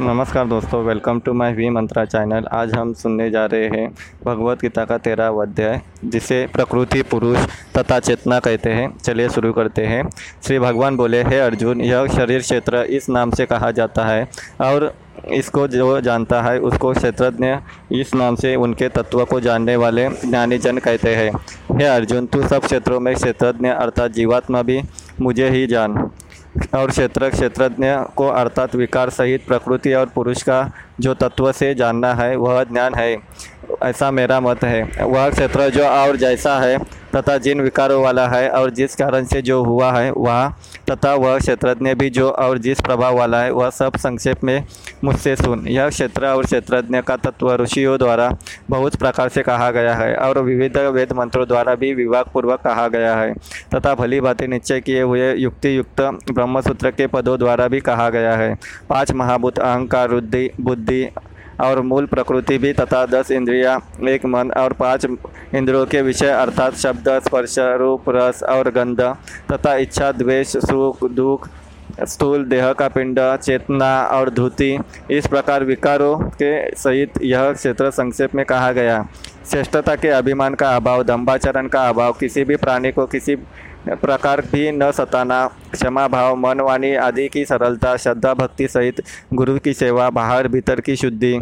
नमस्कार दोस्तों welcome to my V Mantra channel आज हम सुनने जा रहे हैं भगवत गीता का तेरह अध्याय, जिसे प्रकृति, पुरुष तथा चेतना कहते हैं। चलिए शुरू करते हैं। श्री भगवान बोले, हे अर्जुन, यह शरीर क्षेत्र इस नाम से कहा जाता है और इसको जो जानता है, उसको क्षेत्रज्ञ इस नाम से उनके तत्व को जानने वाले ज्ञानी जन कहते हैं। हे अर्जुन, तू सब क्षेत्रों में क्षेत्रज्ञ अर्थात जीवात्मा भी मुझे ही जान। और क्षेत्र, क्षेत्रज्ञ को अर्थात विकार सहित प्रकृति और पुरुष का जो तत्व से जानना है, वह ज्ञान है। ऐसा मेरा मत है। वह क्षेत्र जो और जैसा है तथा जिन विकारों वाला है और जिस कारण से जो हुआ है, वह तथा वह क्षेत्रज्ञ भी जो और जिस प्रभाव वाला है, वह सब संक्षेप में मुझसे सुन। यह क्षेत्र और क्षेत्रज्ञ का तत्व ऋषियों द्वारा बहुत प्रकार से कहा गया है और विविध वेद मंत्रों द्वारा भी विभागपूर्वक कहा गया है तथा भली बातें निश्चय किए हुए युक्ति युक्त ब्रह्मसूत्र के पदों द्वारा भी कहा गया है। पाँच महाभूत, अहंकार बुद्धि बुद्धि और मूल प्रकृति भी तथा दस इंद्रिया, एक मन और पाँच इंद्रियों के विषय अर्थात शब्द, स्पर्श, रूप, रस और गंध तथा इच्छा, द्वेष, सुख, दुख, स्थूल देह का पिंड, चेतना और धुति। इस प्रकार विकारों के सहित यह क्षेत्र संक्षेप में कहा गया। श्रेष्ठता के अभिमान का अभाव दम्भाचरण का अभाव, किसी भी प्राणी को किसी प्रकार भी न सताना, क्षमा भाव मन वाणी आदि की सरलता, श्रद्धा भक्ति सहित गुरु की सेवा, बाहर भीतर की शुद्धि,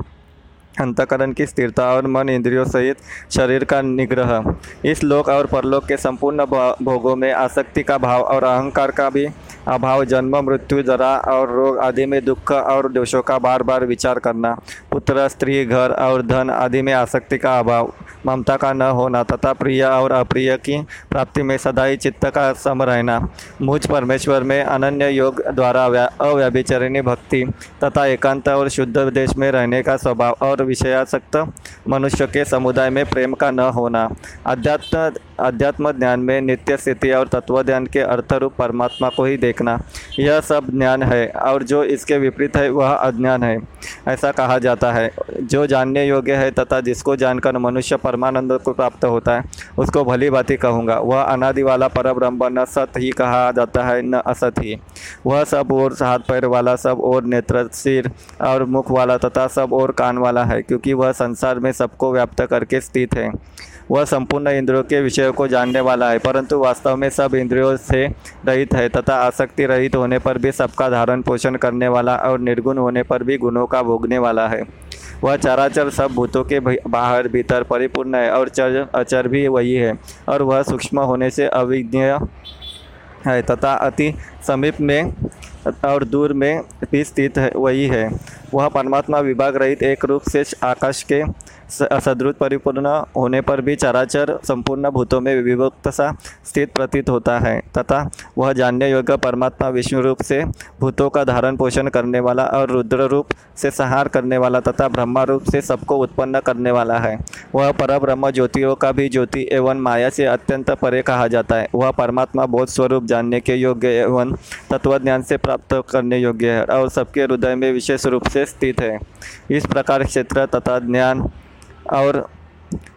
अंतकरण की स्थिरता और मन इंद्रियों सहित शरीर का निग्रह। इस लोक और परलोक के संपूर्ण भोगों में आसक्ति का भाव और अहंकार का भी अभाव, जन्म, मृत्यु, जरा और रोग आदि में दुख और दोषों का बार बार विचार करना, पुत्र, स्त्री, घर और धन आदि में आसक्ति का अभाव। ममता का न होना, तथा प्रिय और अप्रिय की प्राप्ति में सदाई चित्त का सम रहना। मुझ परमेश्वर में अनन्य योग द्वारा अव्यभिचरणी भक्ति तथा एकांत और शुद्ध देश में रहने का स्वभाव और विषयासक्त मनुष्य के समुदाय में प्रेम का न होना। अध्यात्म अध्यात्म ज्ञान में नित्य स्थिति और तत्व ज्ञान के अर्थरूप परमात्मा को ही देखना। यह सब ज्ञान है और जो इसके विपरीत है, वह अज्ञान है, ऐसा कहा जाता है। जो जानने योग्य है तथा जिसको जानकर मनुष्य परमानंद को प्राप्त होता है, उसको भली ही कहूँगा। वह अनादि वाला पर ब्रह्म न सत ही कहा जाता है, न असत ही। वह सब और हाथ पैर वाला, सब और नेत्र, सिर और मुख वाला तथा सब और कान वाला है, क्योंकि वह संसार में सबको व्याप्त करके स्थित है। वह संपूर्ण इंद्रियों के विषयों को जानने वाला है, परंतु वास्तव में सब इंद्रियों से रहित है तथा आसक्ति रहित होने पर भी सबका धारण पोषण करने वाला और निर्गुण होने पर भी गुणों का भोगने वाला है। वह चराचर सब भूतों के बाहर, भीतर परिपूर्ण है और चर, अचर भी वही है और वह सूक्ष्म होने से अविज्ञेय है तथा अति समीप में और दूर में भी स्थित है, वही है। वह परमात्मा विभाग रहित एक रूप से आकाश के सदृत परिपूर्ण होने पर भी चराचर संपूर्ण भूतों में विभक्त सा स्थित प्रतीत होता है। तथा वह जानने योग्य परमात्मा विष्णु रूप से भूतों का धारण पोषण करने वाला और रुद्र रूप से संहार करने वाला तथा ब्रह्मा रूप से सबको उत्पन्न करने वाला है। वह पर ब्रह्म ज्योतियों का भी ज्योति एवं माया से अत्यंत परे कहा जाता है। वह परमात्मा बोध स्वरूप जानने के योग्य एवं तत्वज्ञान से प्राप्त करने योग्य है और सबके हृदय में विशेष रूप से स्थित है। इस प्रकार क्षेत्र तथा ज्ञान और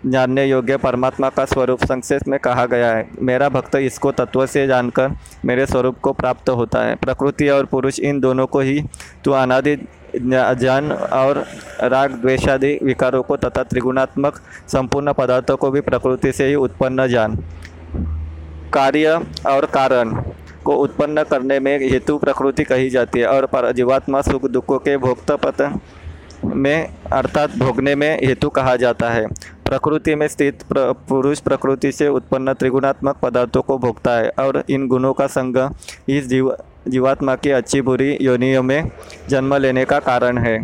जानने योग्य परमात्मा का स्वरूप संक्षेप में कहा गया है। मेरा भक्त इसको तत्व से जानकर मेरे स्वरूप को प्राप्त होता है। प्रकृति और पुरुष इन दोनों को ही तो अनादि ज्ञान और राग द्वेषादि विकारों को तथा त्रिगुणात्मक संपूर्ण पदार्थों को भी प्रकृति से ही उत्पन्न जान कार्य और कारण को उत्पन्न करने में हेतु प्रकृति कही जाती है और जीवात्मा सुख दुखों के भोक्तपत में अर्थात भोगने में हेतु कहा जाता है। प्रकृति में स्थित प्र, पुरुष प्रकृति से उत्पन्न त्रिगुणात्मक पदार्थों को भोगता है और इन गुणों का संग इस जीव जीवात्मा की अच्छी बुरी योनियों में जन्म लेने का कारण है।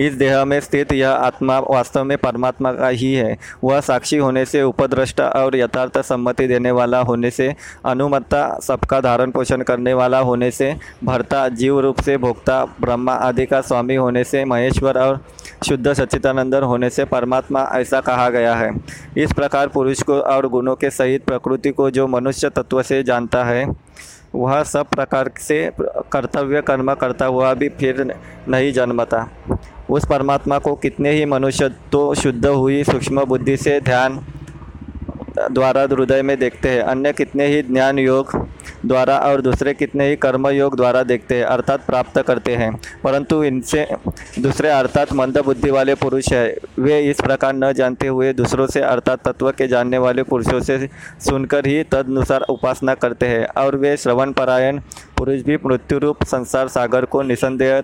इस देह में स्थित यह आत्मा वास्तव में परमात्मा का ही है। वह साक्षी होने से उपद्रष्टा और यथार्थ सम्मति देने वाला होने से अनुमत्ता सबका धारण पोषण करने वाला होने से भरता जीव रूप से भोक्ता ब्रह्मा आदि का स्वामी होने से महेश्वर और शुद्ध सच्चिदानंदर होने से परमात्मा ऐसा कहा गया है। इस प्रकार पुरुष को और गुणों के सहित प्रकृति को जो मनुष्य तत्व से जानता है, वह सब प्रकार से कर्तव्य कर्म करता हुआ भी फिर नहीं जन्मता। उस परमात्मा को कितने ही मनुष्य तो शुद्ध हुई, सूक्ष्म बुद्धि से ध्यान द्वारा हृदय में देखते हैं। अन्य कितने ही ज्ञान योग द्वारा और दूसरे कितने ही कर्म योग द्वारा देखते हैं, अर्थात प्राप्त करते हैं। परंतु इनसे दूसरे अर्थात मंद बुद्धि वाले पुरुष है। वे इस प्रकार न जानते हुए दूसरों से अर्थात तत्व के जानने वाले पुरुषों से सुनकर ही तदनुसार उपासना करते हैं। और वे श्रवण परायण पुरुष भी मृत्यु रूप संसार सागर को निसंदेह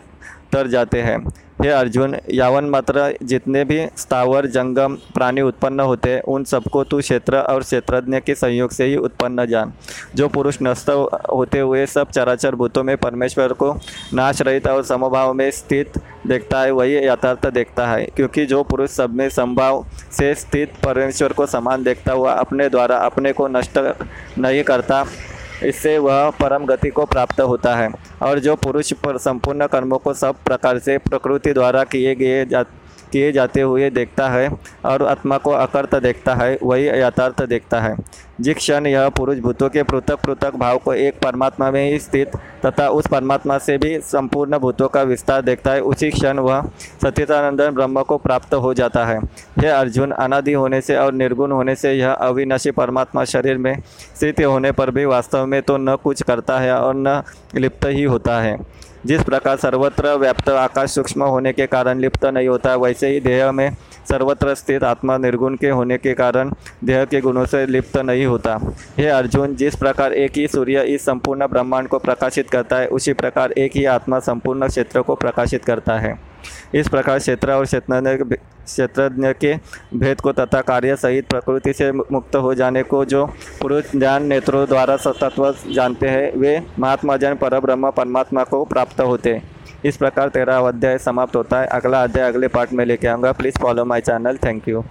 तर जाते हैं। हे अर्जुन, यावन मात्र जितने भी स्थावर, जंगम, प्राणी उत्पन्न होते हैं उन सबको तू क्षेत्र और क्षेत्रज्ञ के संयोग से ही उत्पन्न जान। जो पुरुष नष्ट होते हुए सब चराचर भूतों में परमेश्वर को नाश रहित और समभाव में स्थित देखता है, वही यथार्थ देखता है। क्योंकि जो पुरुष सब में संभाव से स्थित परमेश्वर को समान देखता हुआ अपने द्वारा अपने को नष्ट नहीं करता, इससे वह परम गति को प्राप्त होता है। और जो पुरुष पर संपूर्ण कर्मों को सब प्रकार से प्रकृति द्वारा किए गए जा, किए जाते हुए देखता है और आत्मा को अकर्त देखता है, वही यथार्थ देखता है। जिस क्षण यह पुरुष भूतों के पृथक पृथक भाव को एक परमात्मा में ही स्थित तथा उस परमात्मा से भी संपूर्ण भूतों का विस्तार देखता है, उसी क्षण वह सत्यतानंदन ब्रह्म को प्राप्त हो जाता है। यह अर्जुन, अनादि होने से और निर्गुण होने से यह अविनाशी परमात्मा शरीर में स्थित होने पर भी वास्तव में तो न कुछ करता है और न लिप्त ही होता है। जिस प्रकार सर्वत्र व्याप्त आकाश सूक्ष्म होने के कारण लिप्त नहीं होता, वैसे ही देह में सर्वत्र स्थित आत्मा निर्गुण के होने के कारण देह के गुणों से लिप्त नहीं होता। हे अर्जुन, जिस प्रकार एक ही सूर्य इस संपूर्ण ब्रह्मांड को प्रकाशित करता है, उसी प्रकार एक ही आत्मा संपूर्ण क्षेत्र को प्रकाशित करता है। इस प्रकार क्षेत्र और क्षेत्रज्ञ क्षेत्रज्ञ के भेद को तथा कार्य सहित प्रकृति से मुक्त हो जाने को जो पुरुष ज्ञान नेत्रों द्वारा तत्व जानते हैं, वे महात्मा जन पर ब्रह्म परमात्मा को प्राप्त होते। इस प्रकार तेरा अध्याय समाप्त होता है। अगला अध्याय अगले पार्ट में लेके आऊँगा। Please follow my channel. Thank you.